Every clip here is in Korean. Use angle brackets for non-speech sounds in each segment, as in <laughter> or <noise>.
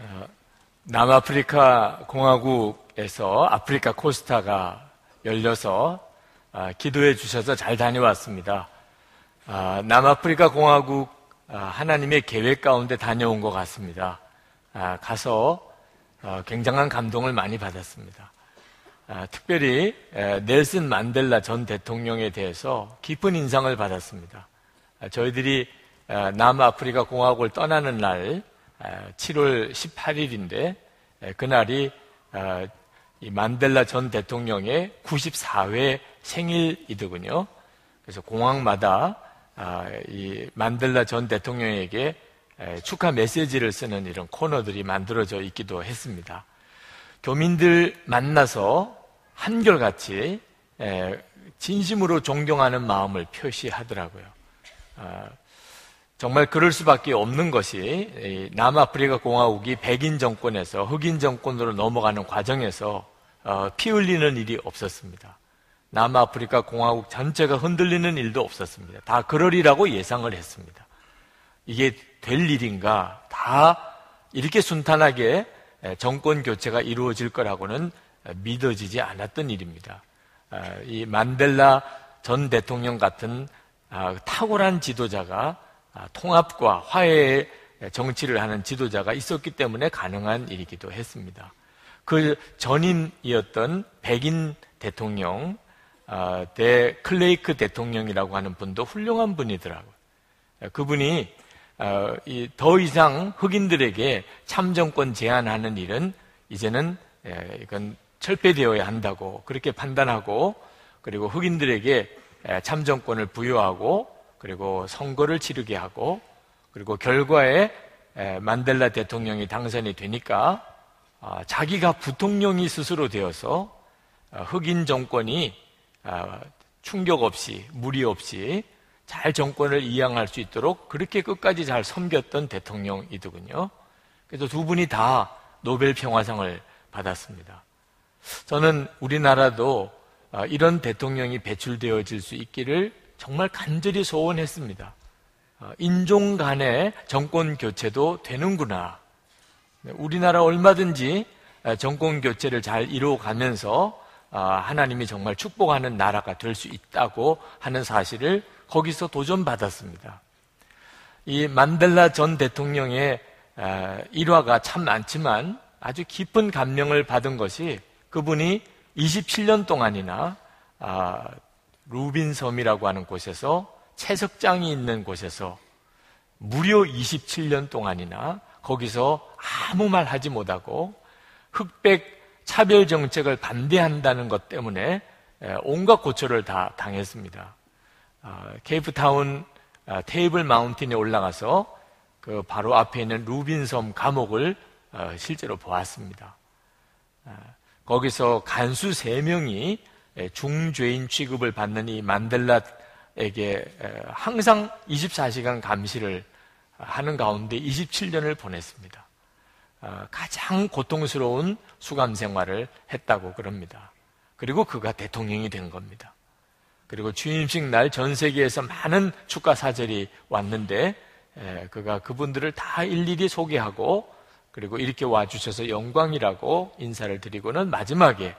어, 남아프리카 공화국에서 아프리카 코스타가 열려서 아, 기도해 주셔서 잘 다녀왔습니다. 아, 남아프리카 공화국 아, 하나님의 계획 가운데 다녀온 것 같습니다. 가서 어, 굉장한 감동을 많이 받았습니다. 특별히 넬슨 만델라 전 대통령에 대해서 깊은 인상을 받았습니다. 저희들이 남아프리카 공화국을 떠나는 날 7월 18일인데 그날이 이 만델라 전 대통령의 94회 생일이더군요. 그래서 공항마다 아, 이 만델라 전 대통령에게 축하 메시지를 쓰는 이런 코너들이 만들어져 있기도 했습니다. 교민들 만나서 한결같이 진심으로 존경하는 마음을 표시하더라고요. 아, 정말 그럴 수밖에 없는 것이 남아프리카 공화국이 백인 정권에서 흑인 정권으로 넘어가는 과정에서 어, 피 흘리는 일이 없었습니다. 남아프리카 공화국 전체가 흔들리는 일도 없었습니다. 다 그러리라고 예상을 했습니다. 이게 될 일인가? 다 이렇게 순탄하게 정권 교체가 이루어질 거라고는 믿어지지 않았던 일입니다. 아, 이 만델라 전 대통령 같은 아, 탁월한 지도자가 아, 통합과 화해의 정치를 하는 지도자가 있었기 때문에 가능한 일이기도 했습니다. 그 전임이었던 백인 대통령, 아, 대 클레이크 대통령이라고 하는 분도 훌륭한 분이더라고요. 그분이 아, 더 이상 흑인들에게 참정권 제한하는 일은 이제는 이건 철폐되어야 한다고 그렇게 판단하고 그리고 흑인들에게 참정권을 부여하고 그리고 선거를 치르게 하고 그리고 결과에 만델라 대통령이 당선이 되니까 아, 자기가 부통령이 스스로 되어서 아, 흑인 정권이 아, 충격 없이 무리 없이 잘 정권을 이양할 수 있도록 그렇게 끝까지 잘 섬겼던 대통령이더군요. 그래서 두 분이 다 노벨 평화상을 받았습니다. 저는 우리나라도 이런 대통령이 배출되어질 수 있기를 정말 간절히 소원했습니다. 어, 인종 간의 정권 교체도 되는구나. 네, 우리나라 얼마든지 정권 교체를 잘 이루어가면서 아, 하나님이 정말 축복하는 나라가 될 수 있다고 하는 사실을 거기서 도전받았습니다. 이 만델라 전 대통령의 일화가 참 많지만 아주 깊은 감명을 받은 것이 그분이 27년 동안이나 아, 루빈 섬이라고 하는 곳에서 채석장이 있는 곳에서 무려 27년 동안이나 거기서 아무 말 하지 못하고 흑백 차별 정책을 반대한다는 것 때문에 온갖 고초를 다 당했습니다. 아, 케이프타운 아, 테이블 마운틴에 올라가서 그 바로 앞에 있는 루빈섬 감옥을 어, 실제로 보았습니다. 아, 거기서 간수 3명이 예, 중죄인 취급을 받는 이 만델라에게 항상 24시간 감시를 하는 가운데 27년을 보냈습니다. 아, 가장 고통스러운 수감 생활을 했다고 그럽니다. 그리고 그가 대통령이 된 겁니다. 그리고 취임식 날 전 세계에서 많은 축가 사절이 왔는데 그가 그분들을 다 일일이 소개하고 그리고 이렇게 와주셔서 영광이라고 인사를 드리고는 마지막에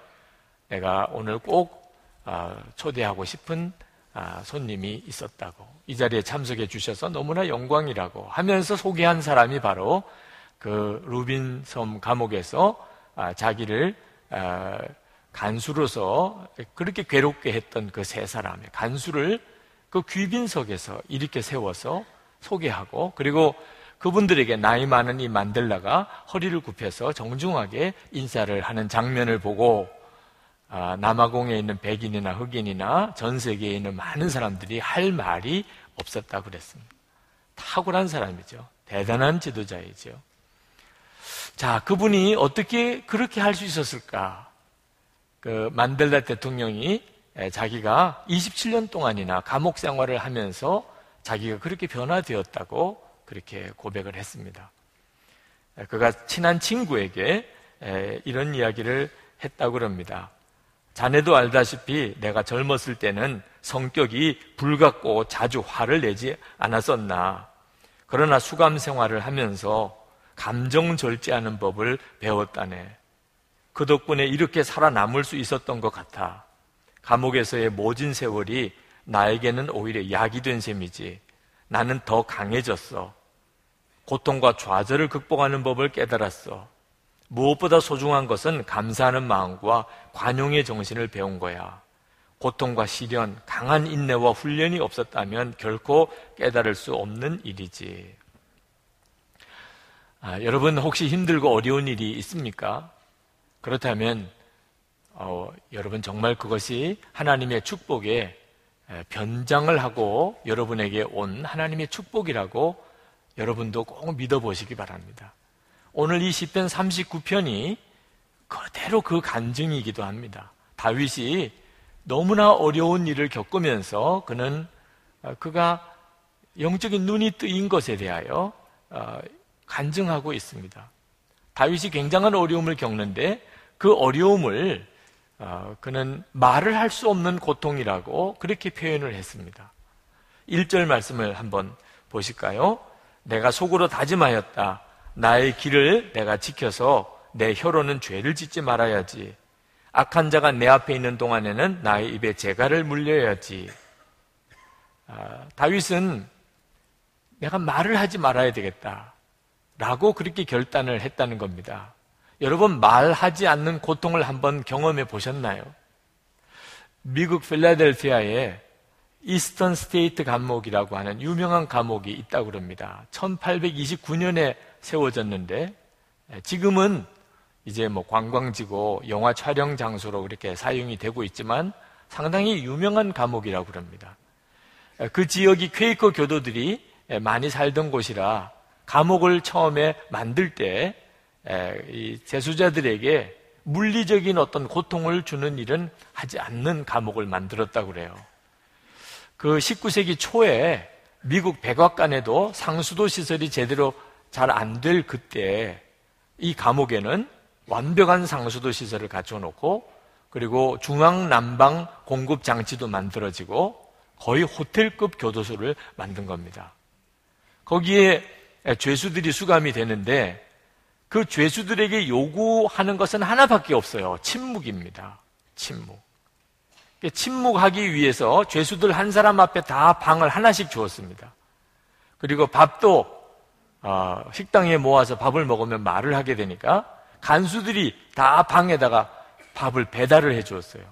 내가 오늘 꼭 아, 초대하고 싶은 아, 손님이 있었다고. 이 자리에 참석해 주셔서 너무나 영광이라고 하면서 소개한 사람이 바로 그 루빈 섬 감옥에서 아, 자기를 간수로서 그렇게 괴롭게 했던 그 세 사람의 간수를 그 귀빈석에서 이렇게 세워서 소개하고 그리고 그분들에게 나이 많은 이 만델라가 허리를 굽혀서 정중하게 인사를 하는 장면을 보고 아, 남아공에 있는 백인이나 흑인이나 전 세계에 있는 많은 사람들이 할 말이 없었다고 그랬습니다. 탁월한 사람이죠. 대단한 지도자이죠. 자, 그분이 어떻게 그렇게 할 수 있었을까? 그 만델라 대통령이 자기가 27년 동안이나 감옥 생활을 하면서 자기가 그렇게 변화되었다고 그렇게 고백을 했습니다. 그가 친한 친구에게 이런 이야기를 했다고 그럽니다. 자네도 알다시피 내가 젊었을 때는 성격이 불같고 자주 화를 내지 않았었나. 그러나 수감 생활을 하면서 감정 절제하는 법을 배웠다네. 그 덕분에 이렇게 살아남을 수 있었던 것 같아. 감옥에서의 모진 세월이 나에게는 오히려 약이 된 셈이지. 나는 더 강해졌어. 고통과 좌절을 극복하는 법을 깨달았어. 무엇보다 소중한 것은 감사하는 마음과 관용의 정신을 배운 거야. 고통과 시련, 강한 인내와 훈련이 없었다면 결코 깨달을 수 없는 일이지. 아, 여러분 혹시 힘들고 어려운 일이 있습니까? 그렇다면 어, 여러분 정말 그것이 하나님의 축복에 변장을 하고 여러분에게 온 하나님의 축복이라고 여러분도 꼭 믿어보시기 바랍니다. 오늘 이 시편 39편이 그대로 그 간증이기도 합니다. 다윗이 너무나 어려운 일을 겪으면서 그는 어, 그가 영적인 눈이 뜨인 것에 대하여 어, 간증하고 있습니다. 다윗이 굉장한 어려움을 겪는데 그 어려움을 어, 그는 말을 할 수 없는 고통이라고 그렇게 표현을 했습니다. 1절 말씀을 한번 보실까요? 내가 속으로 다짐하였다. 나의 길을 내가 지켜서 내 혀로는 죄를 짓지 말아야지. 악한 자가 내 앞에 있는 동안에는 나의 입에 재갈을 물려야지. 아, 다윗은 내가 말을 하지 말아야 되겠다. 라고 그렇게 결단을 했다는 겁니다. 여러분, 말하지 않는 고통을 한번 경험해 보셨나요? 미국 필라델피아에 이스턴 스테이트 감옥이라고 하는 유명한 감옥이 있다고 그럽니다. 1829년에 세워졌는데 지금은 이제 뭐 관광지고 영화 촬영 장소로 그렇게 사용이 되고 있지만 상당히 유명한 감옥이라고 그럽니다. 그 지역이 퀘이커 교도들이 많이 살던 곳이라 감옥을 처음에 만들 때 재수자들에게 물리적인 어떤 고통을 주는 일은 하지 않는 감옥을 만들었다고 그래요. 그 19세기 초에 미국 백악관에도 상수도 시설이 제대로 잘 안 될 그때 이 감옥에는 완벽한 상수도 시설을 갖춰 놓고 그리고 중앙 난방 공급 장치도 만들어지고 거의 호텔급 교도소를 만든 겁니다. 거기에 죄수들이 수감이 되는데 그 죄수들에게 요구하는 것은 하나밖에 없어요. 침묵입니다. 침묵. 침묵하기 위해서 죄수들 한 사람 앞에 다 방을 하나씩 주었습니다. 그리고 밥도 어, 식당에 모아서 밥을 먹으면 말을 하게 되니까 간수들이 다 방에다가 밥을 배달을 해 주었어요.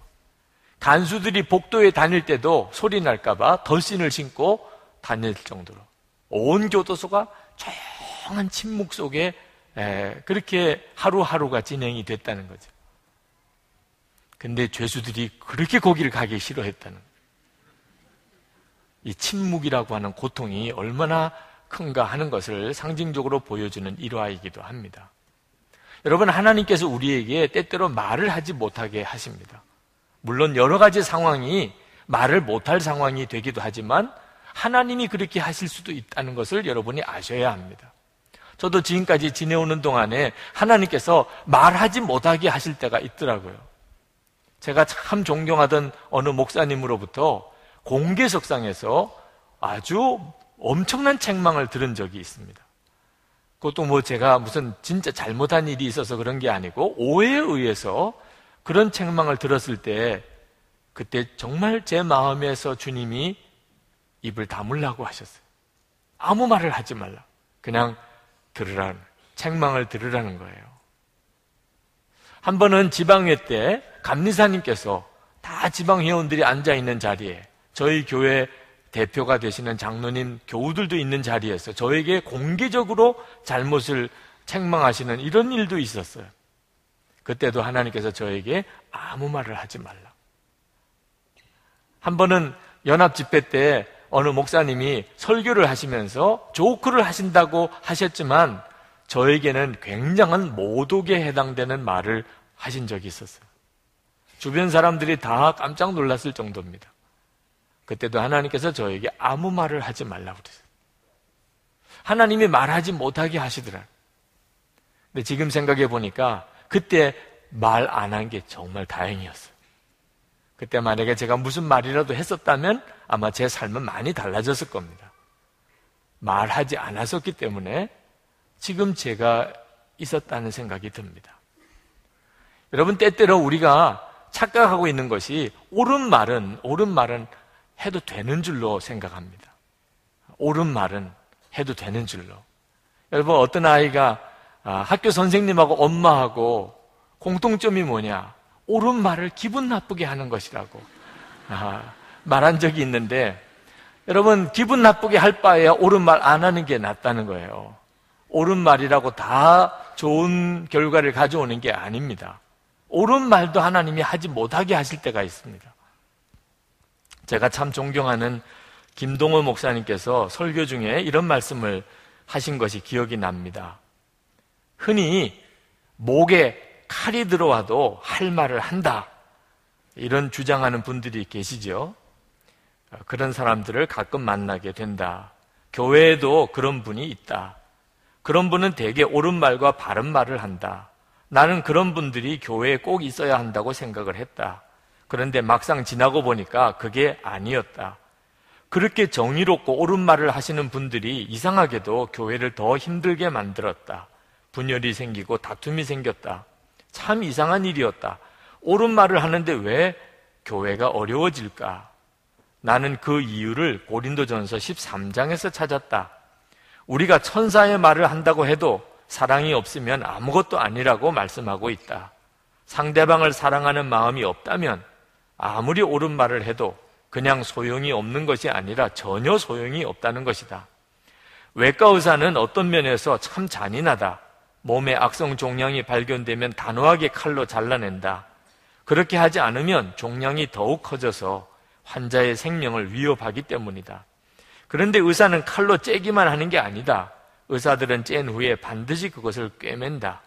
간수들이 복도에 다닐 때도 소리 날까봐 덜신을 신고 다닐 정도로 온 교도소가 조용한 침묵 속에 그렇게 하루하루가 진행이 됐다는 거죠. 근데 죄수들이 그렇게 거기를 가기 싫어했다는 이 침묵이라고 하는 고통이 얼마나 큰가 하는 것을 상징적으로 보여주는 일화이기도 합니다. 여러분, 하나님께서 우리에게 때때로 말을 하지 못하게 하십니다. 물론 여러 가지 상황이 말을 못할 상황이 되기도 하지만 하나님이 그렇게 하실 수도 있다는 것을 여러분이 아셔야 합니다. 저도 지금까지 지내오는 동안에 하나님께서 말하지 못하게 하실 때가 있더라고요. 제가 참 존경하던 어느 목사님으로부터 공개석상에서 아주 엄청난 책망을 들은 적이 있습니다. 그것도 뭐 제가 무슨 진짜 잘못한 일이 있어서 그런 게 아니고 오해에 의해서 그런 책망을 들었을 때 그때 정말 제 마음에서 주님이 입을 다물라고 하셨어요. 아무 말을 하지 말라. 그냥 들으라는, 책망을 들으라는 거예요. 한 번은 지방회 때 감리사님께서 다 지방 회원들이 앉아 있는 자리에 저희 교회 대표가 되시는 장로님 교우들도 있는 자리에서 저에게 공개적으로 잘못을 책망하시는 이런 일도 있었어요. 그때도 하나님께서 저에게 아무 말을 하지 말라. 한 번은 연합 집회 때 어느 목사님이 설교를 하시면서 조크를 하신다고 하셨지만 저에게는 굉장한 모독에 해당되는 말을 하신 적이 있었어요. 주변 사람들이 다 깜짝 놀랐을 정도입니다. 그때도 하나님께서 저에게 아무 말을 하지 말라고 그랬어요. 하나님이 말하지 못하게 하시더라. 근데 지금 생각해 보니까 그때 말 안 한 게 정말 다행이었어요. 그때 만약에 제가 무슨 말이라도 했었다면 아마 제 삶은 많이 달라졌을 겁니다. 말하지 않았었기 때문에 지금 제가 있었다는 생각이 듭니다. 여러분, 때때로 우리가 착각하고 있는 것이 옳은 말은, 옳은 말은 해도 되는 줄로 생각합니다. 옳은 말은 해도 되는 줄로. 여러분, 어떤 아이가 아, 학교 선생님하고 엄마하고 공통점이 뭐냐? 옳은 말을 기분 나쁘게 하는 것이라고 아, 말한 적이 있는데, 여러분, 기분 나쁘게 할 바에야 옳은 말 안 하는 게 낫다는 거예요. 옳은 말이라고 다 좋은 결과를 가져오는 게 아닙니다. 옳은 말도 하나님이 하지 못하게 하실 때가 있습니다. 제가 참 존경하는 김동호 목사님께서 설교 중에 이런 말씀을 하신 것이 기억이 납니다. 흔히 목에 칼이 들어와도 할 말을 한다. 이런 주장하는 분들이 계시죠. 그런 사람들을 가끔 만나게 된다. 교회에도 그런 분이 있다. 그런 분은 대개 옳은 말과 바른 말을 한다. 나는 그런 분들이 교회에 꼭 있어야 한다고 생각을 했다. 그런데 막상 지나고 보니까 그게 아니었다. 그렇게 정의롭고 옳은 말을 하시는 분들이 이상하게도 교회를 더 힘들게 만들었다. 분열이 생기고 다툼이 생겼다. 참 이상한 일이었다. 옳은 말을 하는데 왜 교회가 어려워질까? 나는 그 이유를 고린도전서 13장에서 찾았다. 우리가 천사의 말을 한다고 해도 사랑이 없으면 아무것도 아니라고 말씀하고 있다. 상대방을 사랑하는 마음이 없다면 아무리 옳은 말을 해도 그냥 소용이 없는 것이 아니라 전혀 소용이 없다는 것이다. 외과 의사는 어떤 면에서 참 잔인하다. 몸에 악성 종양이 발견되면 단호하게 칼로 잘라낸다. 그렇게 하지 않으면 종양이 더욱 커져서 환자의 생명을 위협하기 때문이다. 그런데 의사는 칼로 째기만 하는 게 아니다. 의사들은 짠 후에 반드시 그것을 꿰맨다.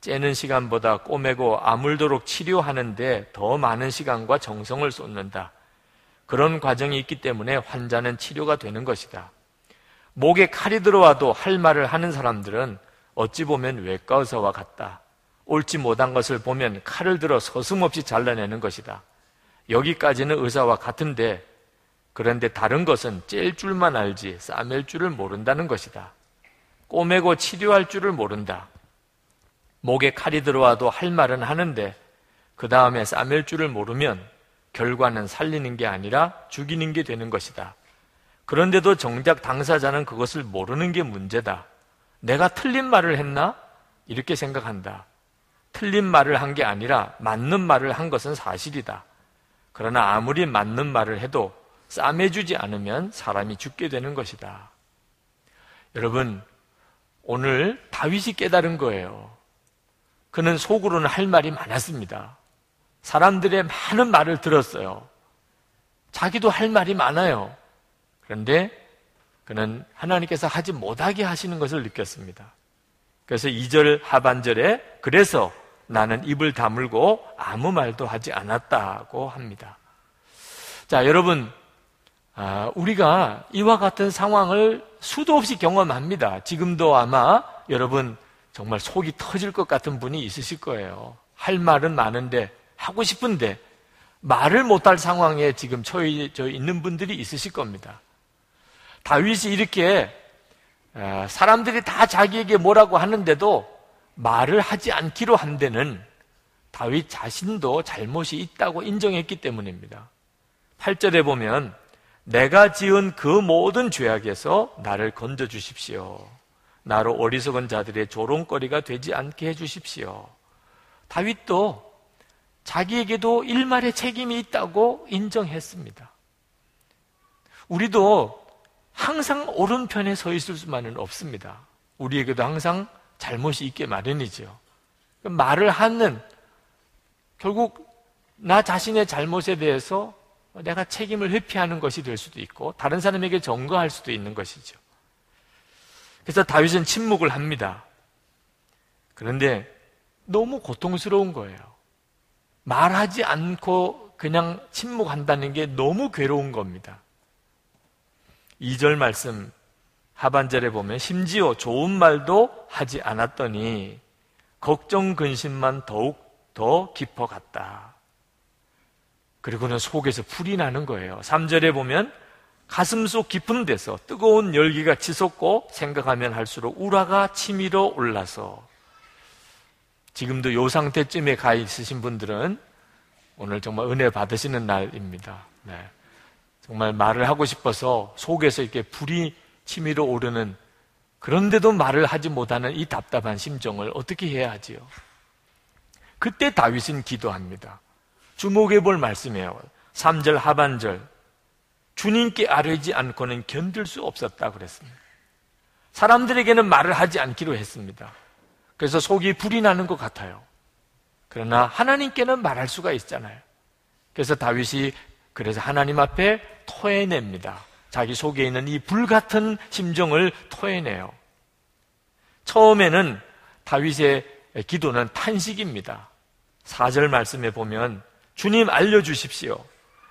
째는 시간보다 꼬매고 아물도록 치료하는데 더 많은 시간과 정성을 쏟는다. 그런 과정이 있기 때문에 환자는 치료가 되는 것이다. 목에 칼이 들어와도 할 말을 하는 사람들은 어찌 보면 외과 의사와 같다. 옳지 못한 것을 보면 칼을 들어 서슴없이 잘라내는 것이다. 여기까지는 의사와 같은데 그런데 다른 것은 찔 줄만 알지 싸맬 줄을 모른다는 것이다. 꼬매고 치료할 줄을 모른다. 목에 칼이 들어와도 할 말은 하는데 그 다음에 싸맬 줄을 모르면 결과는 살리는 게 아니라 죽이는 게 되는 것이다. 그런데도 정작 당사자는 그것을 모르는 게 문제다. 내가 틀린 말을 했나? 이렇게 생각한다. 틀린 말을 한 게 아니라 맞는 말을 한 것은 사실이다. 그러나 아무리 맞는 말을 해도 싸매주지 않으면 사람이 죽게 되는 것이다. 여러분, 오늘 다윗이 깨달은 거예요. 그는 속으로는 할 말이 많았습니다. 사람들의 많은 말을 들었어요. 자기도 할 말이 많아요. 그런데 그는 하나님께서 하지 못하게 하시는 것을 느꼈습니다. 그래서 2절 하반절에 그래서 나는 입을 다물고 아무 말도 하지 않았다고 합니다. 자, 여러분, 아, 우리가 이와 같은 상황을 수도 없이 경험합니다. 지금도 아마 여러분 정말 속이 터질 것 같은 분이 있으실 거예요. 할 말은 많은데, 하고 싶은데, 말을 못할 상황에 지금 처해져 있는 분들이 있으실 겁니다. 다윗이 이렇게 아, 사람들이 다 자기에게 뭐라고 하는데도 말을 하지 않기로 한 데는 다윗 자신도 잘못이 있다고 인정했기 때문입니다. 8절에 보면 내가 지은 그 모든 죄악에서 나를 건져 주십시오. 나로 어리석은 자들의 조롱거리가 되지 않게 해 주십시오. 다윗도 자기에게도 일말의 책임이 있다고 인정했습니다. 우리도 항상 오른편에 서 있을 수만은 없습니다. 우리에게도 항상 잘못이 있게 마련이죠. 말을 하는 결국 나 자신의 잘못에 대해서 내가 책임을 회피하는 것이 될 수도 있고 다른 사람에게 전거할 수도 있는 것이죠. 그래서 다윗은 침묵을 합니다. 그런데 너무 고통스러운 거예요. 말하지 않고 그냥 침묵한다는 게 너무 괴로운 겁니다. 2절 말씀 하반절에 보면 심지어 좋은 말도 하지 않았더니 걱정 근심만 더욱 더 깊어갔다. 그리고는 속에서 풀이 나는 거예요. 3절에 보면 가슴 속 깊은 데서 뜨거운 열기가 치솟고 생각하면 할수록 우라가 치밀어 올라서 지금도 요 상태쯤에 가 있으신 분들은 오늘 정말 은혜 받으시는 날입니다. 네. 정말 말을 하고 싶어서 속에서 이렇게 불이 치밀어 오르는 그런데도 말을 하지 못하는 이 답답한 심정을 어떻게 해야 하지요? 그때 다윗은 기도합니다. 주목해 볼 말씀이에요. 3절 하반절. 주님께 아뢰지 않고는 견딜 수 없었다 그랬습니다. 사람들에게는 말을 하지 않기로 했습니다. 그래서 속이 불이 나는 것 같아요. 그러나 하나님께는 말할 수가 있잖아요. 그래서 다윗이 그래서 하나님 앞에 토해냅니다. 자기 속에 있는 이 불같은 심정을 토해내요. 처음에는 다윗의 기도는 탄식입니다. 4절 말씀에 보면 주님 알려주십시오.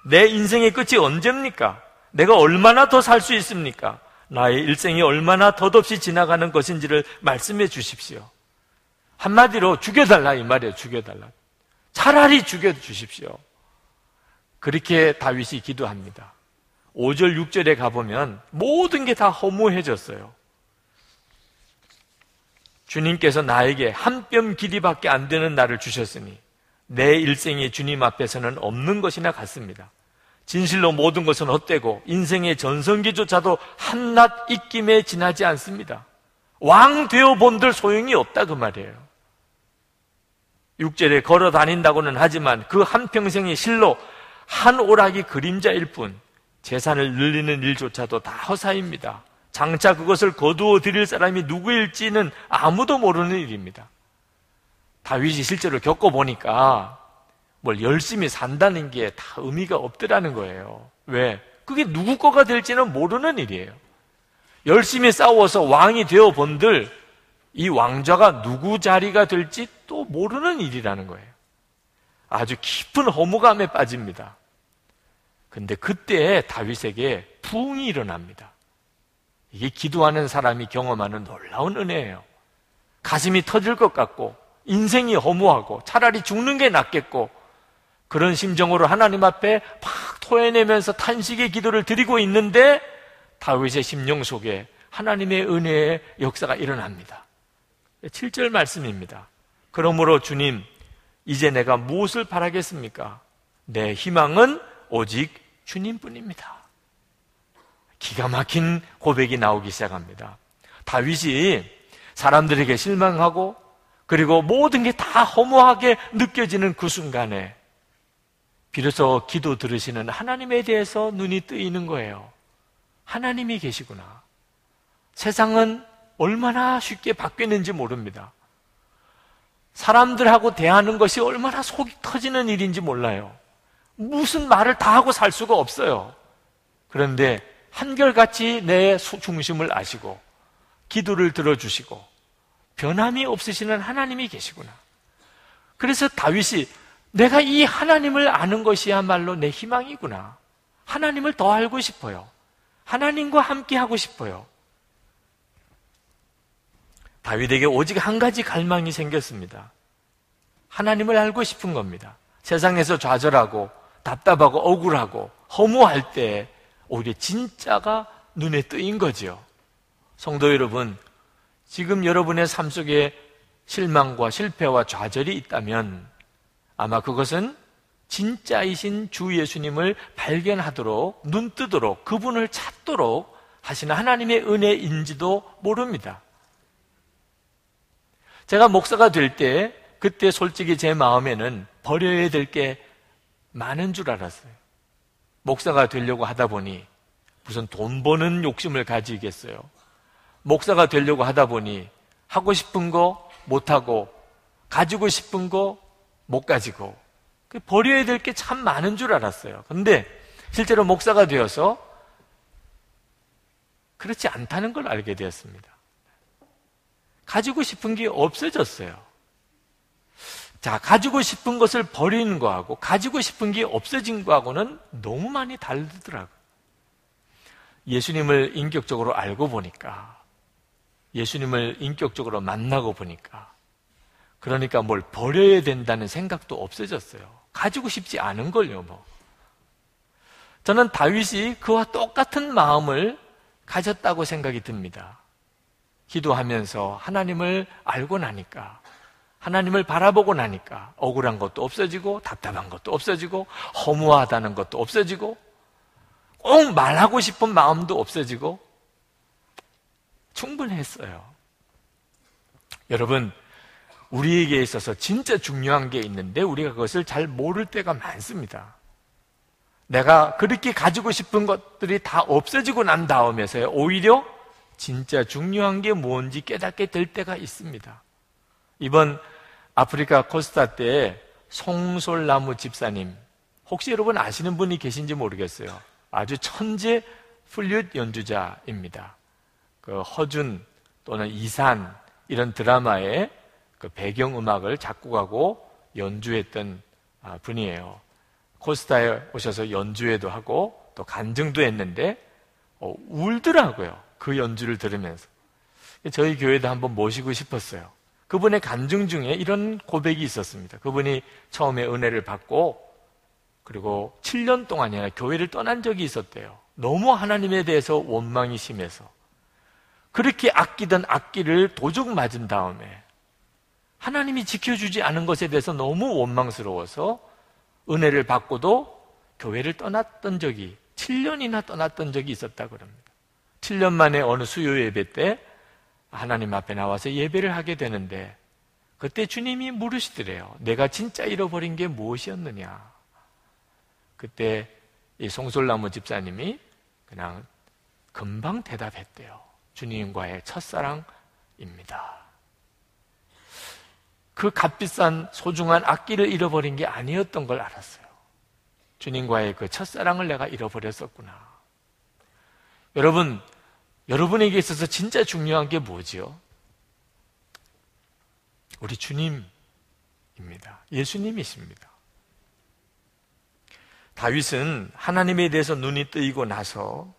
내 인생의 끝이 언제입니까? 내가 얼마나 더 살 수 있습니까? 나의 일생이 얼마나 덧없이 지나가는 것인지를 말씀해 주십시오. 한마디로 죽여달라 이 말이에요. 죽여달라. 차라리 죽여 주십시오. 그렇게 다윗이 기도합니다. 5절, 6절에 가보면 모든 게 다 허무해졌어요. 주님께서 나에게 한 뼘 길이밖에 안 되는 날을 주셨으니 내 일생이 주님 앞에서는 없는 것이나 같습니다. 진실로 모든 것은 헛되고 인생의 전성기조차도 한낱 입김에 지나지 않습니다. 왕 되어 본들 소용이 없다 그 말이에요. 육절에 걸어 다닌다고는 하지만 그 한평생이 실로 한 오락이 그림자일 뿐 재산을 늘리는 일조차도 다 허사입니다. 장차 그것을 거두어 드릴 사람이 누구일지는 아무도 모르는 일입니다. 다윗이 실제로 겪어보니까 뭘 열심히 산다는 게 다 의미가 없더라는 거예요. 왜? 그게 누구 거가 될지는 모르는 일이에요. 열심히 싸워서 왕이 되어 본들 이 왕좌가 누구 자리가 될지 또 모르는 일이라는 거예요. 아주 깊은 허무감에 빠집니다. 근데 그때 다윗에게 부흥이 일어납니다. 이게 기도하는 사람이 경험하는 놀라운 은혜예요. 가슴이 터질 것 같고 인생이 허무하고 차라리 죽는 게 낫겠고 그런 심정으로 하나님 앞에 막 토해내면서 탄식의 기도를 드리고 있는데 다윗의 심령 속에 하나님의 은혜의 역사가 일어납니다. 7절 말씀입니다. 그러므로 주님, 이제 내가 무엇을 바라겠습니까? 내 희망은 오직 주님뿐입니다. 기가 막힌 고백이 나오기 시작합니다. 다윗이 사람들에게 실망하고 그리고 모든 게 다 허무하게 느껴지는 그 순간에 비로소 기도 들으시는 하나님에 대해서 눈이 뜨이는 거예요. 하나님이 계시구나. 세상은 얼마나 쉽게 바뀌는지 모릅니다. 사람들하고 대하는 것이 얼마나 속이 터지는 일인지 몰라요. 무슨 말을 다 하고 살 수가 없어요. 그런데 한결같이 내 중심을 아시고 기도를 들어주시고 변함이 없으시는 하나님이 계시구나. 그래서 다윗이 내가 이 하나님을 아는 것이야말로 내 희망이구나. 하나님을 더 알고 싶어요. 하나님과 함께 하고 싶어요. 다윗에게 오직 한 가지 갈망이 생겼습니다. 하나님을 알고 싶은 겁니다. 세상에서 좌절하고 답답하고 억울하고 허무할 때 오히려 진짜가 눈에 뜨인 거죠. 성도 여러분, 지금 여러분의 삶 속에 실망과 실패와 좌절이 있다면 아마 그것은 진짜이신 주 예수님을 발견하도록 눈 뜨도록 그분을 찾도록 하시는 하나님의 은혜인지도 모릅니다. 제가 목사가 될 때 그때 솔직히 제 마음에는 버려야 될 게 많은 줄 알았어요. 목사가 되려고 하다 보니 무슨 돈 버는 욕심을 가지겠어요. 목사가 되려고 하다 보니 하고 싶은 거 못하고 가지고 싶은 거 못 가지고 그 버려야 될 게 참 많은 줄 알았어요. 근데 실제로 목사가 되어서 그렇지 않다는 걸 알게 되었습니다. 가지고 싶은 게 없어졌어요. 자, 가지고 싶은 것을 버리는 거하고 가지고 싶은 게 없어진 거하고는 너무 많이 다르더라고요. 예수님을 인격적으로 알고 보니까, 예수님을 인격적으로 만나고 보니까, 그러니까 뭘 버려야 된다는 생각도 없어졌어요. 가지고 싶지 않은 걸요, 뭐. 저는 다윗이 그와 똑같은 마음을 가졌다고 생각이 듭니다. 기도하면서 하나님을 알고 나니까, 하나님을 바라보고 나니까 억울한 것도 없어지고, 답답한 것도 없어지고, 허무하다는 것도 없어지고, 꼭 말하고 싶은 마음도 없어지고, 충분했어요. 여러분, 우리에게 있어서 진짜 중요한 게 있는데 우리가 그것을 잘 모를 때가 많습니다. 내가 그렇게 가지고 싶은 것들이 다 없어지고 난 다음에서요, 오히려 진짜 중요한 게 뭔지 깨닫게 될 때가 있습니다. 이번 아프리카 코스타 때 송솔나무 집사님, 혹시 여러분 아시는 분이 계신지 모르겠어요. 아주 천재 플룻 연주자입니다. 그 허준 또는 이산 이런 드라마의 그 배경 음악을 작곡하고 연주했던 아, 분이에요. 코스타에 오셔서 연주회도 하고 또 간증도 했는데 어, 울더라고요. 그 연주를 들으면서. 저희 교회도 한번 모시고 싶었어요. 그분의 간증 중에 이런 고백이 있었습니다. 그분이 처음에 은혜를 받고 그리고 7년 동안이나 교회를 떠난 적이 있었대요. 너무 하나님에 대해서 원망이 심해서. 그렇게 아끼던 악기를 도둑 맞은 다음에 하나님이 지켜주지 않은 것에 대해서 너무 원망스러워서 은혜를 받고도 교회를 떠났던 적이 7년이나 떠났던 적이 있었다 그럽니다. 7년 만에 어느 수요 예배 때 하나님 앞에 나와서 예배를 하게 되는데 그때 주님이 물으시더래요. 내가 진짜 잃어버린 게 무엇이었느냐? 그때 이 송솔나무 집사님이 그냥 금방 대답했대요. 주님과의 첫사랑입니다. 그 값비싼 소중한 악기를 잃어버린 게 아니었던 걸 알았어요. 주님과의 그 첫사랑을 내가 잃어버렸었구나. 여러분, 여러분에게 있어서 진짜 중요한 게 뭐지요? 우리 주님입니다. 예수님이십니다. 다윗은 하나님에 대해서 눈이 뜨이고 나서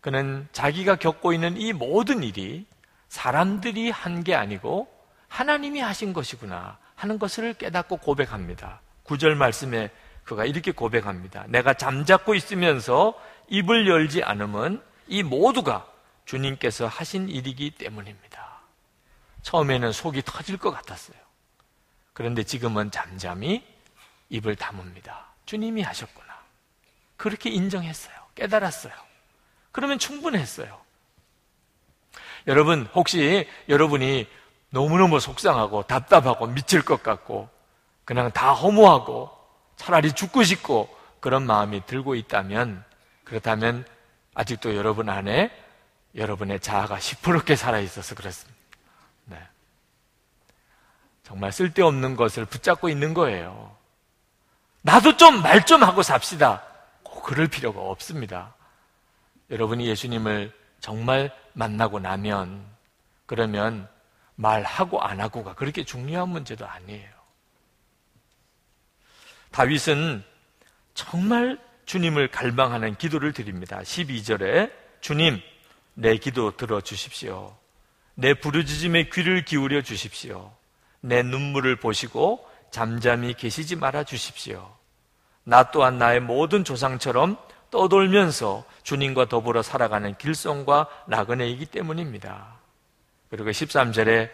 그는 자기가 겪고 있는 이 모든 일이 사람들이 한 게 아니고 하나님이 하신 것이구나 하는 것을 깨닫고 고백합니다. 구절 말씀에 그가 이렇게 고백합니다. 내가 잠잡고 있으면서 입을 열지 않으면 이 모두가 주님께서 하신 일이기 때문입니다. 처음에는 속이 터질 것 같았어요. 그런데 지금은 잠잠히 입을 다뭅니다. 주님이 하셨구나. 그렇게 인정했어요. 깨달았어요. 그러면 충분했어요. 여러분, 혹시 여러분이 너무너무 속상하고 답답하고 미칠 것 같고 그냥 다 허무하고 차라리 죽고 싶고 그런 마음이 들고 있다면 그렇다면 아직도 여러분 안에 여러분의 자아가 시퍼렇게 살아있어서 그렇습니다. 네. 정말 쓸데없는 것을 붙잡고 있는 거예요. 나도 좀 말좀 좀 하고 삽시다. 꼭 그럴 필요가 없습니다. 여러분이 예수님을 정말 만나고 나면 그러면 말하고 안 하고가 그렇게 중요한 문제도 아니에요. 다윗은 정말 주님을 갈망하는 기도를 드립니다. 12절에 주님, 내 기도 들어 주십시오. 내 부르짖음에 귀를 기울여 주십시오. 내 눈물을 보시고 잠잠히 계시지 말아 주십시오. 나 또한 나의 모든 조상처럼 떠돌면서 주님과 더불어 살아가는 길성과 나그네이기 때문입니다. 그리고 13절에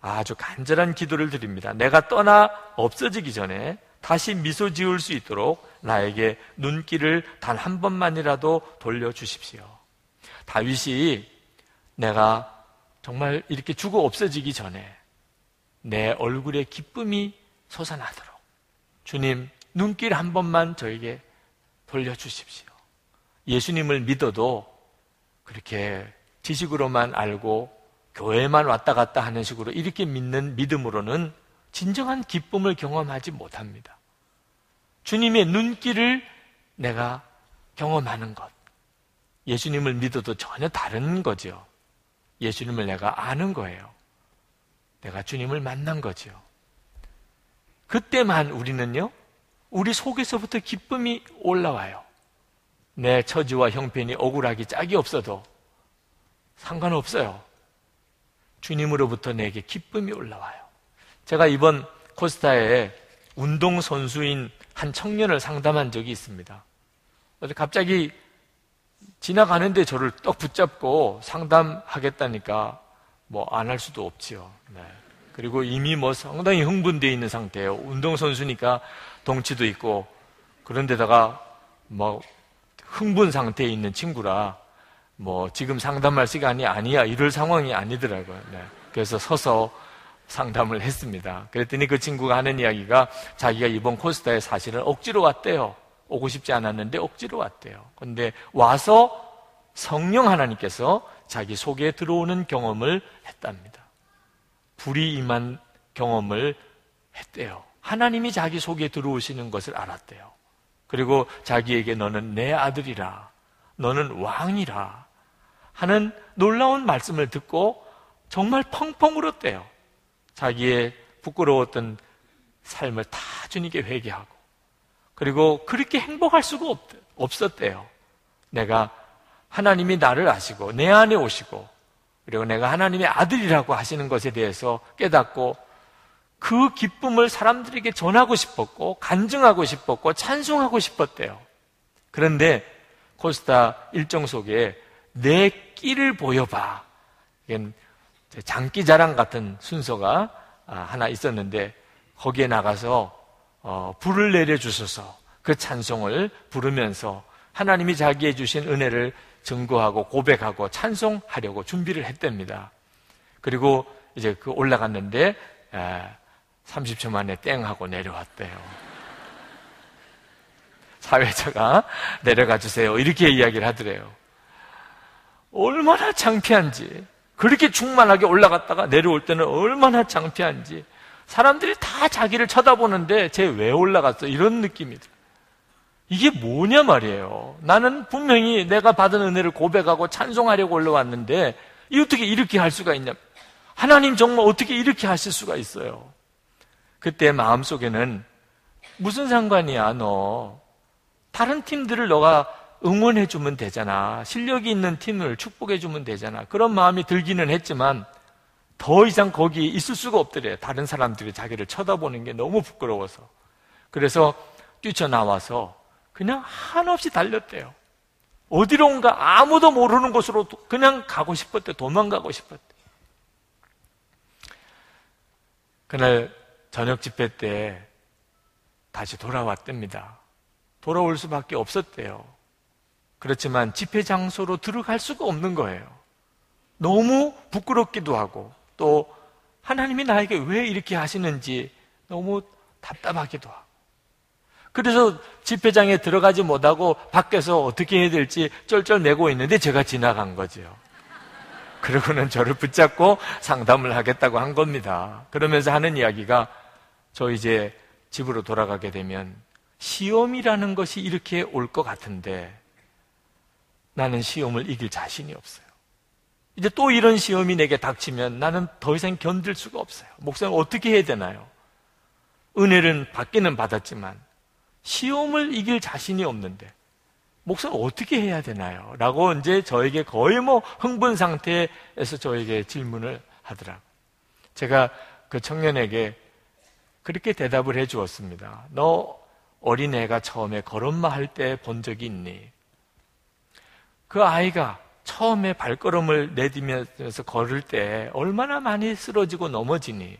아주 간절한 기도를 드립니다. 내가 떠나 없어지기 전에 다시 미소 지을 수 있도록 나에게 눈길을 단 한 번만이라도 돌려주십시오. 다윗이 내가 정말 이렇게 죽어 없어지기 전에 내 얼굴에 기쁨이 솟아나도록 주님 눈길 한 번만 저에게 돌려주십시오. 예수님을 믿어도 그렇게 지식으로만 알고 교회만 왔다 갔다 하는 식으로 이렇게 믿는 믿음으로는 진정한 기쁨을 경험하지 못합니다. 주님의 눈길을 내가 경험하는 것. 예수님을 믿어도 전혀 다른 거죠. 예수님을 내가 아는 거예요. 내가 주님을 만난 거죠. 그때만 우리는요, 우리 속에서부터 기쁨이 올라와요. 내 처지와 형편이 억울하기 짝이 없어도 상관없어요. 주님으로부터 내게 기쁨이 올라와요. 제가 이번 코스타에 운동선수인 한 청년을 상담한 적이 있습니다. 갑자기 지나가는데 저를 떡 붙잡고 상담하겠다니까 뭐 안 할 수도 없지요. 네. 그리고 이미 뭐 상당히 흥분되어 있는 상태예요. 운동선수니까 덩치도 있고 그런데다가 뭐 흥분 상태에 있는 친구라 뭐 지금 상담할 시간이 아니야 이럴 상황이 아니더라고요. 네. 그래서 서서 상담을 했습니다. 그랬더니 그 친구가 하는 이야기가 자기가 이번 코스타에 사실은 억지로 왔대요. 오고 싶지 않았는데 억지로 왔대요. 근데 와서 성령 하나님께서 자기 속에 들어오는 경험을 했답니다. 불이 임한 경험을 했대요. 하나님이 자기 속에 들어오시는 것을 알았대요. 그리고 자기에게 너는 내 아들이라, 너는 왕이라 하는 놀라운 말씀을 듣고 정말 펑펑 울었대요. 자기의 부끄러웠던 삶을 다 주님께 회개하고 그리고 그렇게 행복할 수가 없, 없었대요. 내가 하나님이 나를 아시고 내 안에 오시고 그리고 내가 하나님의 아들이라고 하시는 것에 대해서 깨닫고 그 기쁨을 사람들에게 전하고 싶었고 간증하고 싶었고 찬송하고 싶었대요. 그런데 코스타 일정 속에 내 끼를 보여봐. 장기 자랑 같은 순서가 아, 하나 있었는데 거기에 나가서 어, 불을 내려 주셔서 그 찬송을 부르면서 하나님이 자기에 주신 은혜를 증거하고 고백하고 찬송하려고 준비를 했답니다. 그리고 이제 그 올라갔는데 30초 만에 땡 하고 내려왔대요. 사회자가 내려가 주세요. 이렇게 이야기를 하더래요. 얼마나 창피한지. 그렇게 충만하게 올라갔다가 내려올 때는 얼마나 창피한지. 사람들이 다 자기를 쳐다보는데 쟤 왜 올라갔어? 이런 느낌이 들어요. 이게 뭐냐 말이에요. 나는 분명히 내가 받은 은혜를 고백하고 찬송하려고 올라왔는데 이 어떻게 이렇게 할 수가 있냐? 하나님 정말 어떻게 이렇게 하실 수가 있어요? 그때 마음속에는 무슨 상관이야, 너. 다른 팀들을 너가 응원해주면 되잖아. 실력이 있는 팀을 축복해주면 되잖아. 그런 마음이 들기는 했지만 더 이상 거기 있을 수가 없더래. 다른 사람들이 자기를 쳐다보는 게 너무 부끄러워서. 그래서 뛰쳐나와서 그냥 한없이 달렸대요. 어디론가 아무도 모르는 곳으로 그냥 가고 싶었대. 도망가고 싶었대. 그날 저녁 집회 때 다시 돌아왔답니다. 돌아올 수밖에 없었대요. 그렇지만 집회 장소로 들어갈 수가 없는 거예요. 너무 부끄럽기도 하고 또 하나님이 나에게 왜 이렇게 하시는지 너무 답답하기도 하고 그래서 집회장에 들어가지 못하고 밖에서 어떻게 해야 될지 쩔쩔매고 있는데 제가 지나간 거죠. 그러고는 저를 붙잡고 상담을 하겠다고 한 겁니다. 그러면서 하는 이야기가 저 이제 집으로 돌아가게 되면 시험이라는 것이 이렇게 올 것 같은데 나는 시험을 이길 자신이 없어요. 이제 또 이런 시험이 내게 닥치면 나는 더 이상 견딜 수가 없어요. 목사님 어떻게 해야 되나요? 은혜는 받기는 받았지만 시험을 이길 자신이 없는데 목사님 어떻게 해야 되나요? 라고 이제 저에게 거의 뭐 흥분 상태에서 저에게 질문을 하더라고요. 제가 그 청년에게 그렇게 대답을 해 주었습니다. 너 어린애가 처음에 걸음마 할 때 본 적이 있니? 그 아이가 처음에 발걸음을 내디면서 걸을 때 얼마나 많이 쓰러지고 넘어지니?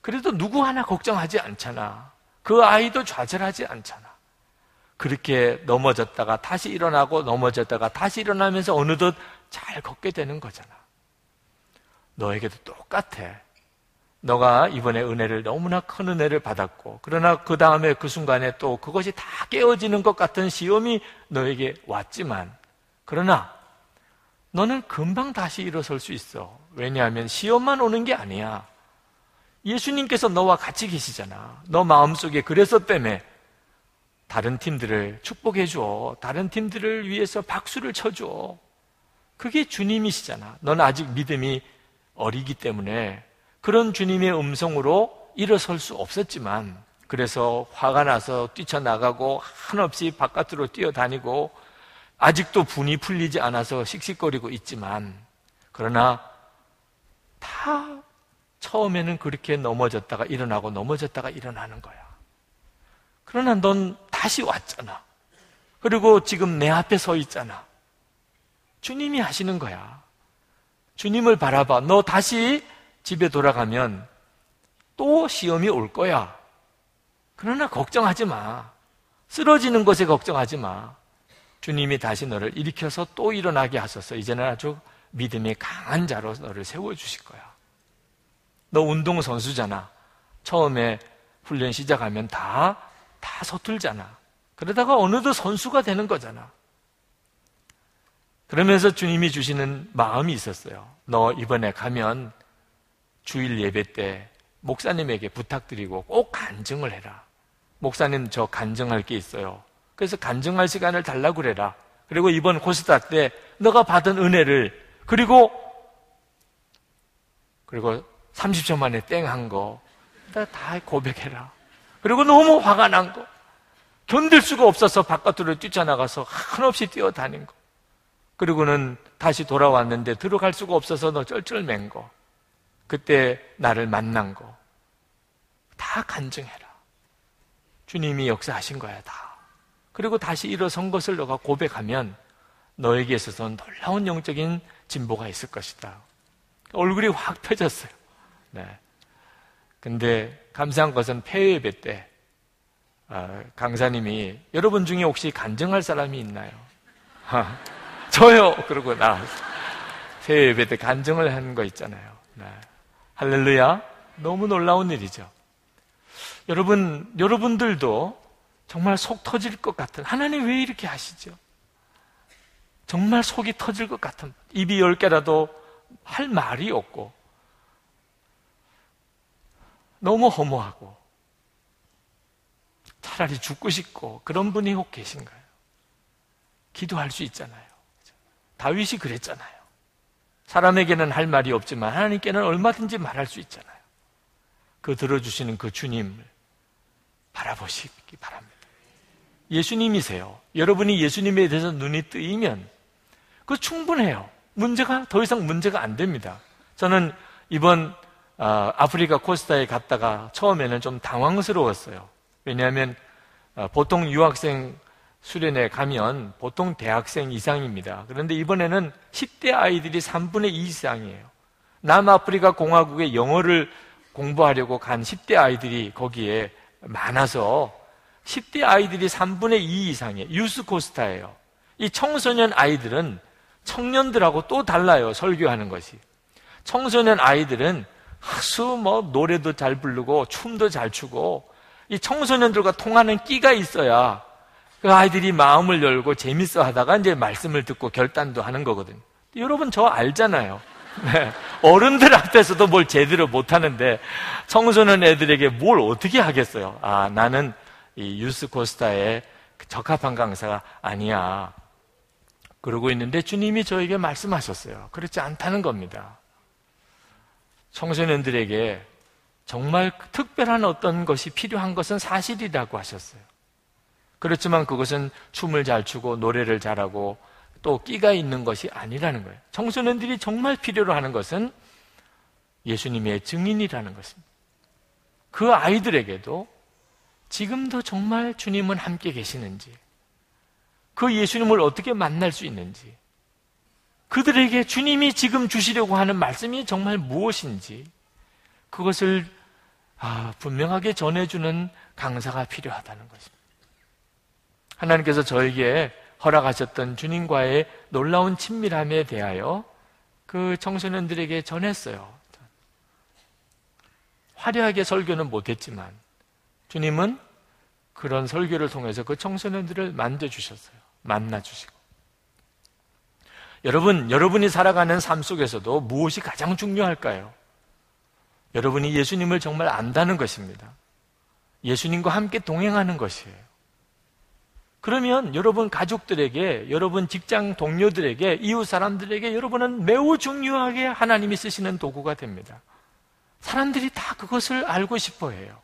그래도 누구 하나 걱정하지 않잖아. 그 아이도 좌절하지 않잖아. 그렇게 넘어졌다가 다시 일어나고 넘어졌다가 다시 일어나면서 어느덧 잘 걷게 되는 거잖아. 너에게도 똑같아. 너가 이번에 은혜를 너무나 큰 은혜를 받았고, 그러나 그 다음에 그 순간에 또 그것이 다 깨어지는 것 같은 시험이 너에게 왔지만, 그러나 너는 금방 다시 일어설 수 있어. 왜냐하면 시험만 오는 게 아니야. 예수님께서 너와 같이 계시잖아. 너 마음속에 그래서 때문에 다른 팀들을 축복해 줘. 다른 팀들을 위해서 박수를 쳐 줘. 그게 주님이시잖아. 넌 아직 믿음이 어리기 때문에 그런 주님의 음성으로 일어설 수 없었지만 그래서 화가 나서 뛰쳐나가고 한없이 바깥으로 뛰어다니고 아직도 분이 풀리지 않아서 씩씩거리고 있지만 그러나 다 처음에는 그렇게 넘어졌다가 일어나고 넘어졌다가 일어나는 거야. 그러나 넌 다시 왔잖아. 그리고 지금 내 앞에 서 있잖아. 주님이 하시는 거야. 주님을 바라봐. 너 다시 집에 돌아가면 또 시험이 올 거야. 그러나 걱정하지 마. 쓰러지는 것에 걱정하지 마. 주님이 다시 너를 일으켜서 또 일어나게 하소서. 이제는 아주 믿음이 강한 자로 너를 세워주실 거야. 너 운동선수잖아. 처음에 훈련 시작하면 다, 다 서툴잖아. 그러다가 어느덧 선수가 되는 거잖아. 그러면서 주님이 주시는 마음이 있었어요. 너 이번에 가면 주일 예배 때 목사님에게 부탁드리고 꼭 간증을 해라. 목사님 저 간증할 게 있어요. 그래서 간증할 시간을 달라고 그래라. 그리고 이번 코스타 때 너가 받은 은혜를 그리고 그리고 30초 만에 땡 한 거 다 고백해라. 그리고 너무 화가 난 거. 견딜 수가 없어서 바깥으로 뛰쳐나가서 한없이 뛰어다닌 거. 그리고는 다시 돌아왔는데 들어갈 수가 없어서 너 쩔쩔맨 거. 그때 나를 만난 거. 다 간증해라. 주님이 역사하신 거야, 다. 그리고 다시 일어선 것을 너가 고백하면 너에게 있어서 놀라운 영적인 진보가 있을 것이다. 얼굴이 확 펴졌어요. 네. 근데 감사한 것은 폐회배 때 아, 강사님이 여러분 중에 혹시 간증할 사람이 있나요? 아, 저요. 그러고 나 폐회배 때 간증을 하는 거 있잖아요. 네. 할렐루야. 너무 놀라운 일이죠. 여러분, 여러분들도 정말 속 터질 것 같은 하나님 왜 이렇게 하시죠? 정말 속이 터질 것 같은 입이 열 개라도 할 말이 없고 너무 허무하고 차라리 죽고 싶고 그런 분이 혹 계신가요? 기도할 수 있잖아요. 다윗이 그랬잖아요. 사람에게는 할 말이 없지만 하나님께는 얼마든지 말할 수 있잖아요. 그 들어주시는 그 주님을 바라보시기 바랍니다. 예수님이세요. 여러분이 예수님에 대해서 눈이 뜨이면 그 충분해요. 문제가 더 이상 문제가 안 됩니다. 저는 이번 아, 아프리카 코스타에 갔다가 처음에는 좀 당황스러웠어요. 왜냐하면 아, 보통 유학생 수련회 가면 보통 대학생 이상입니다. 그런데 이번에는 10대 아이들이 3분의 2 이상이에요. 남아프리카 공화국의 영어를 공부하려고 간 10대 아이들이 거기에 많아서 10대 아이들이 3분의 2 이상이에요. 유스 코스타예요. 이 청소년 아이들은 청년들하고 또 달라요. 설교하는 것이. 청소년 아이들은 아주 뭐 노래도 잘 부르고 춤도 잘 추고 이 청소년들과 통하는 끼가 있어야 그 아이들이 마음을 열고 재밌어 하다가 이제 말씀을 듣고 결단도 하는 거거든요. 여러분 저 알잖아요. <laughs> 네. 어른들 앞에서도 뭘 제대로 못 하는데 청소년 애들에게 뭘 어떻게 하겠어요? 아, 나는 이 유스 코스타의 적합한 강사가 아니야. 그러고 있는데 주님이 저에게 말씀하셨어요. 그렇지 않다는 겁니다. 청소년들에게 정말 특별한 어떤 것이 필요한 것은 사실이라고 하셨어요. 그렇지만 그것은 춤을 잘 추고 노래를 잘하고 또 끼가 있는 것이 아니라는 거예요. 청소년들이 정말 필요로 하는 것은 예수님의 증인이라는 것입니다. 그 아이들에게도 지금도 정말 주님은 함께 계시는지, 그 예수님을 어떻게 만날 수 있는지, 그들에게 주님이 지금 주시려고 하는 말씀이 정말 무엇인지, 그것을 아, 분명하게 전해주는 강사가 필요하다는 것입니다. 하나님께서 저에게 허락하셨던 주님과의 놀라운 친밀함에 대하여 그 청소년들에게 전했어요. 화려하게 설교는 못했지만 주님은 그런 설교를 통해서 그 청소년들을 만져주셨어요. 만나주시고. 여러분, 여러분이 살아가는 삶 속에서도 무엇이 가장 중요할까요? 여러분이 예수님을 정말 안다는 것입니다. 예수님과 함께 동행하는 것이에요. 그러면 여러분 가족들에게, 여러분 직장 동료들에게, 이웃 사람들에게 여러분은 매우 중요하게 하나님이 쓰시는 도구가 됩니다. 사람들이 다 그것을 알고 싶어 해요.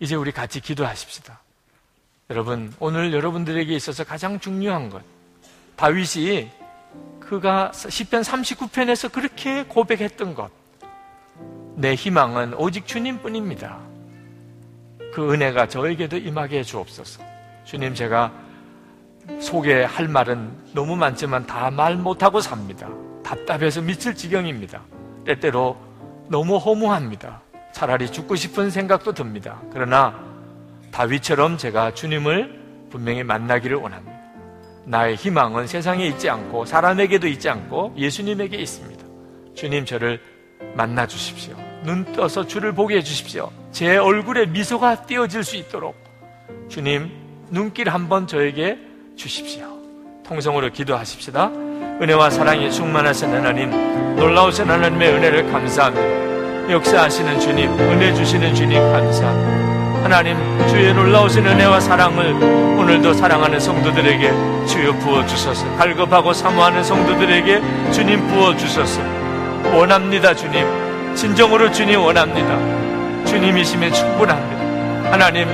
이제 우리 같이 기도하십시다. 여러분, 오늘 여러분들에게 있어서 가장 중요한 것. 다윗이 그가 10편 39편에서 그렇게 고백했던 것. 내 희망은 오직 주님뿐입니다. 그 은혜가 저에게도 임하게 해 주옵소서. 주님, 제가 소개할 말은 너무 많지만 다 말 못하고 삽니다. 답답해서 미칠 지경입니다. 때때로 너무 허무합니다. 차라리 죽고 싶은 생각도 듭니다. 그러나 다윗처럼 제가 주님을 분명히 만나기를 원합니다. 나의 희망은 세상에 있지 않고 사람에게도 있지 않고 예수님에게 있습니다. 주님 저를 만나 주십시오. 눈 떠서 주를 보게 해 주십시오. 제 얼굴에 미소가 띄어질 수 있도록 주님 눈길 한번 저에게 주십시오. 통성으로 기도하십시다. 은혜와 사랑이 충만하신 하나님, 놀라우신 하나님의 은혜를 감사합니다. 역사하시는 주님, 은혜 주시는 주님 감사합니다. 하나님, 주의 놀라우신 은혜와 사랑을 오늘도 사랑하는 성도들에게 주여 부어주소서. 갈급하고 사모하는 성도들에게 주님 부어주소서. 원합니다, 주님. 진정으로 주님 원합니다. 주님이시면 충분합니다. 하나님,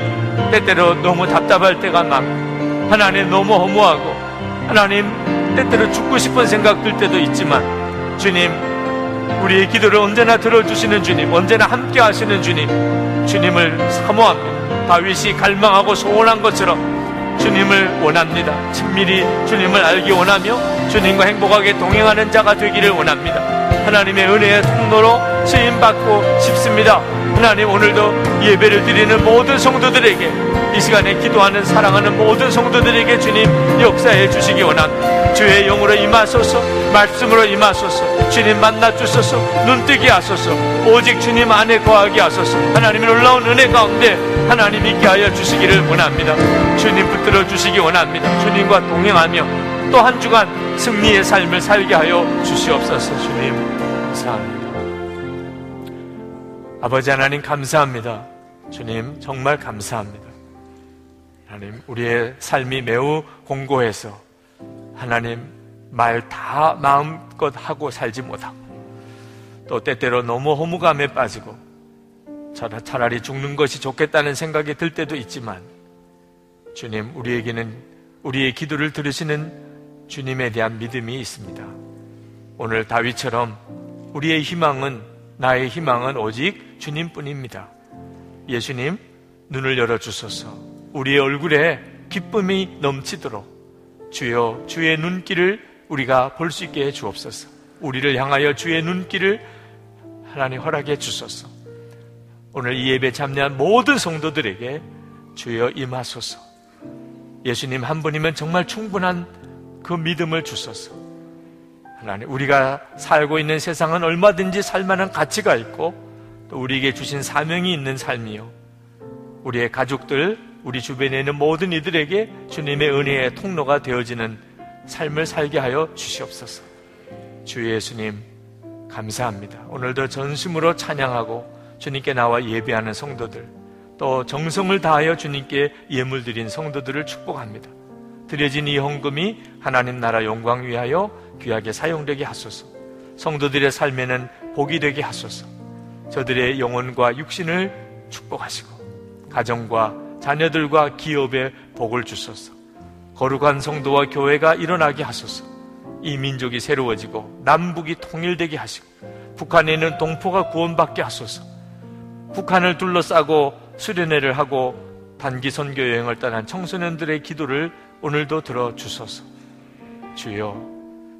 때때로 너무 답답할 때가 많고, 하나님 너무 허무하고, 하나님 때때로 죽고 싶은 생각 들 때도 있지만, 주님, 우리의 기도를 언제나 들어주시는 주님, 언제나 함께 하시는 주님, 주님을 사모합니다. 다윗이 갈망하고 소원한 것처럼 주님을 원합니다. 친밀히 주님을 알기 원하며 주님과 행복하게 동행하는 자가 되기를 원합니다. 하나님의 은혜의 통로로 쓰임 받고 싶습니다. 하나님 오늘도 예배를 드리는 모든 성도들에게 이 시간에 기도하는 사랑하는 모든 성도들에게 주님 역사해 주시기 원합니다. 주의 영으로 임하소서 말씀으로 임하소서 주님 만나 주소서 눈뜨게 하소서 오직 주님 안에 거하게 하소서 하나님의 놀라운 은혜 가운데 하나님 있게 하여 주시기를 원합니다. 주님 붙들어 주시기 원합니다. 주님과 동행하며 또 한 주간 승리의 삶을 살게 하여 주시옵소서 주님 감사합니다. 아버지 하나님 감사합니다. 주님 정말 감사합니다. 하나님 우리의 삶이 매우 공고해서 하나님 말 다 마음껏 하고 살지 못하고 또 때때로 너무 허무감에 빠지고 차라리 죽는 것이 좋겠다는 생각이 들 때도 있지만 주님 우리에게는 우리의 기도를 들으시는 주님에 대한 믿음이 있습니다. 오늘 다윗처럼 우리의 희망은 나의 희망은 오직 주님뿐입니다. 예수님 눈을 열어 주소서. 우리의 얼굴에 기쁨이 넘치도록 주여 주의 눈길을 우리가 볼 수 있게 해 주옵소서. 우리를 향하여 주의 눈길을 하나님 허락해 주소서. 오늘 이 예배 참여한 모든 성도들에게 주여 임하소서. 예수님 한 분이면 정말 충분한 그 믿음을 주소서. 하나님, 우리가 살고 있는 세상은 얼마든지 살만한 가치가 있고 또 우리에게 주신 사명이 있는 삶이요. 우리의 가족들, 우리 주변에 있는 모든 이들에게 주님의 은혜의 통로가 되어지는 삶을 살게 하여 주시옵소서. 주 예수님, 감사합니다. 오늘도 전심으로 찬양하고 주님께 나와 예배하는 성도들, 또 정성을 다하여 주님께 예물 드린 성도들을 축복합니다. 드려진 이 헌금이 하나님 나라 영광 위하여 귀하게 사용되게 하소서. 성도들의 삶에는 복이 되게 하소서. 저들의 영혼과 육신을 축복하시고 가정과 자녀들과 기업에 복을 주소서. 거룩한 성도와 교회가 일어나게 하소서. 이 민족이 새로워지고 남북이 통일되게 하시고 북한에 있는 동포가 구원받게 하소서. 북한을 둘러싸고 수련회를 하고 단기 선교 여행을 떠난 청소년들의 기도를 오늘도 들어 주소서. 주여,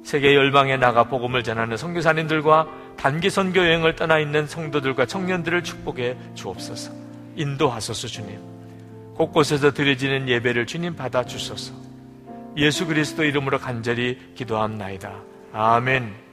세계 열방에 나가 복음을 전하는 선교사님들과 단기 선교 여행을 떠나 있는 성도들과 청년들을 축복해 주옵소서. 인도하소서 주님. 곳곳에서 드려지는 예배를 주님 받아 주소서. 예수 그리스도 이름으로 간절히 기도합나이다. 아멘.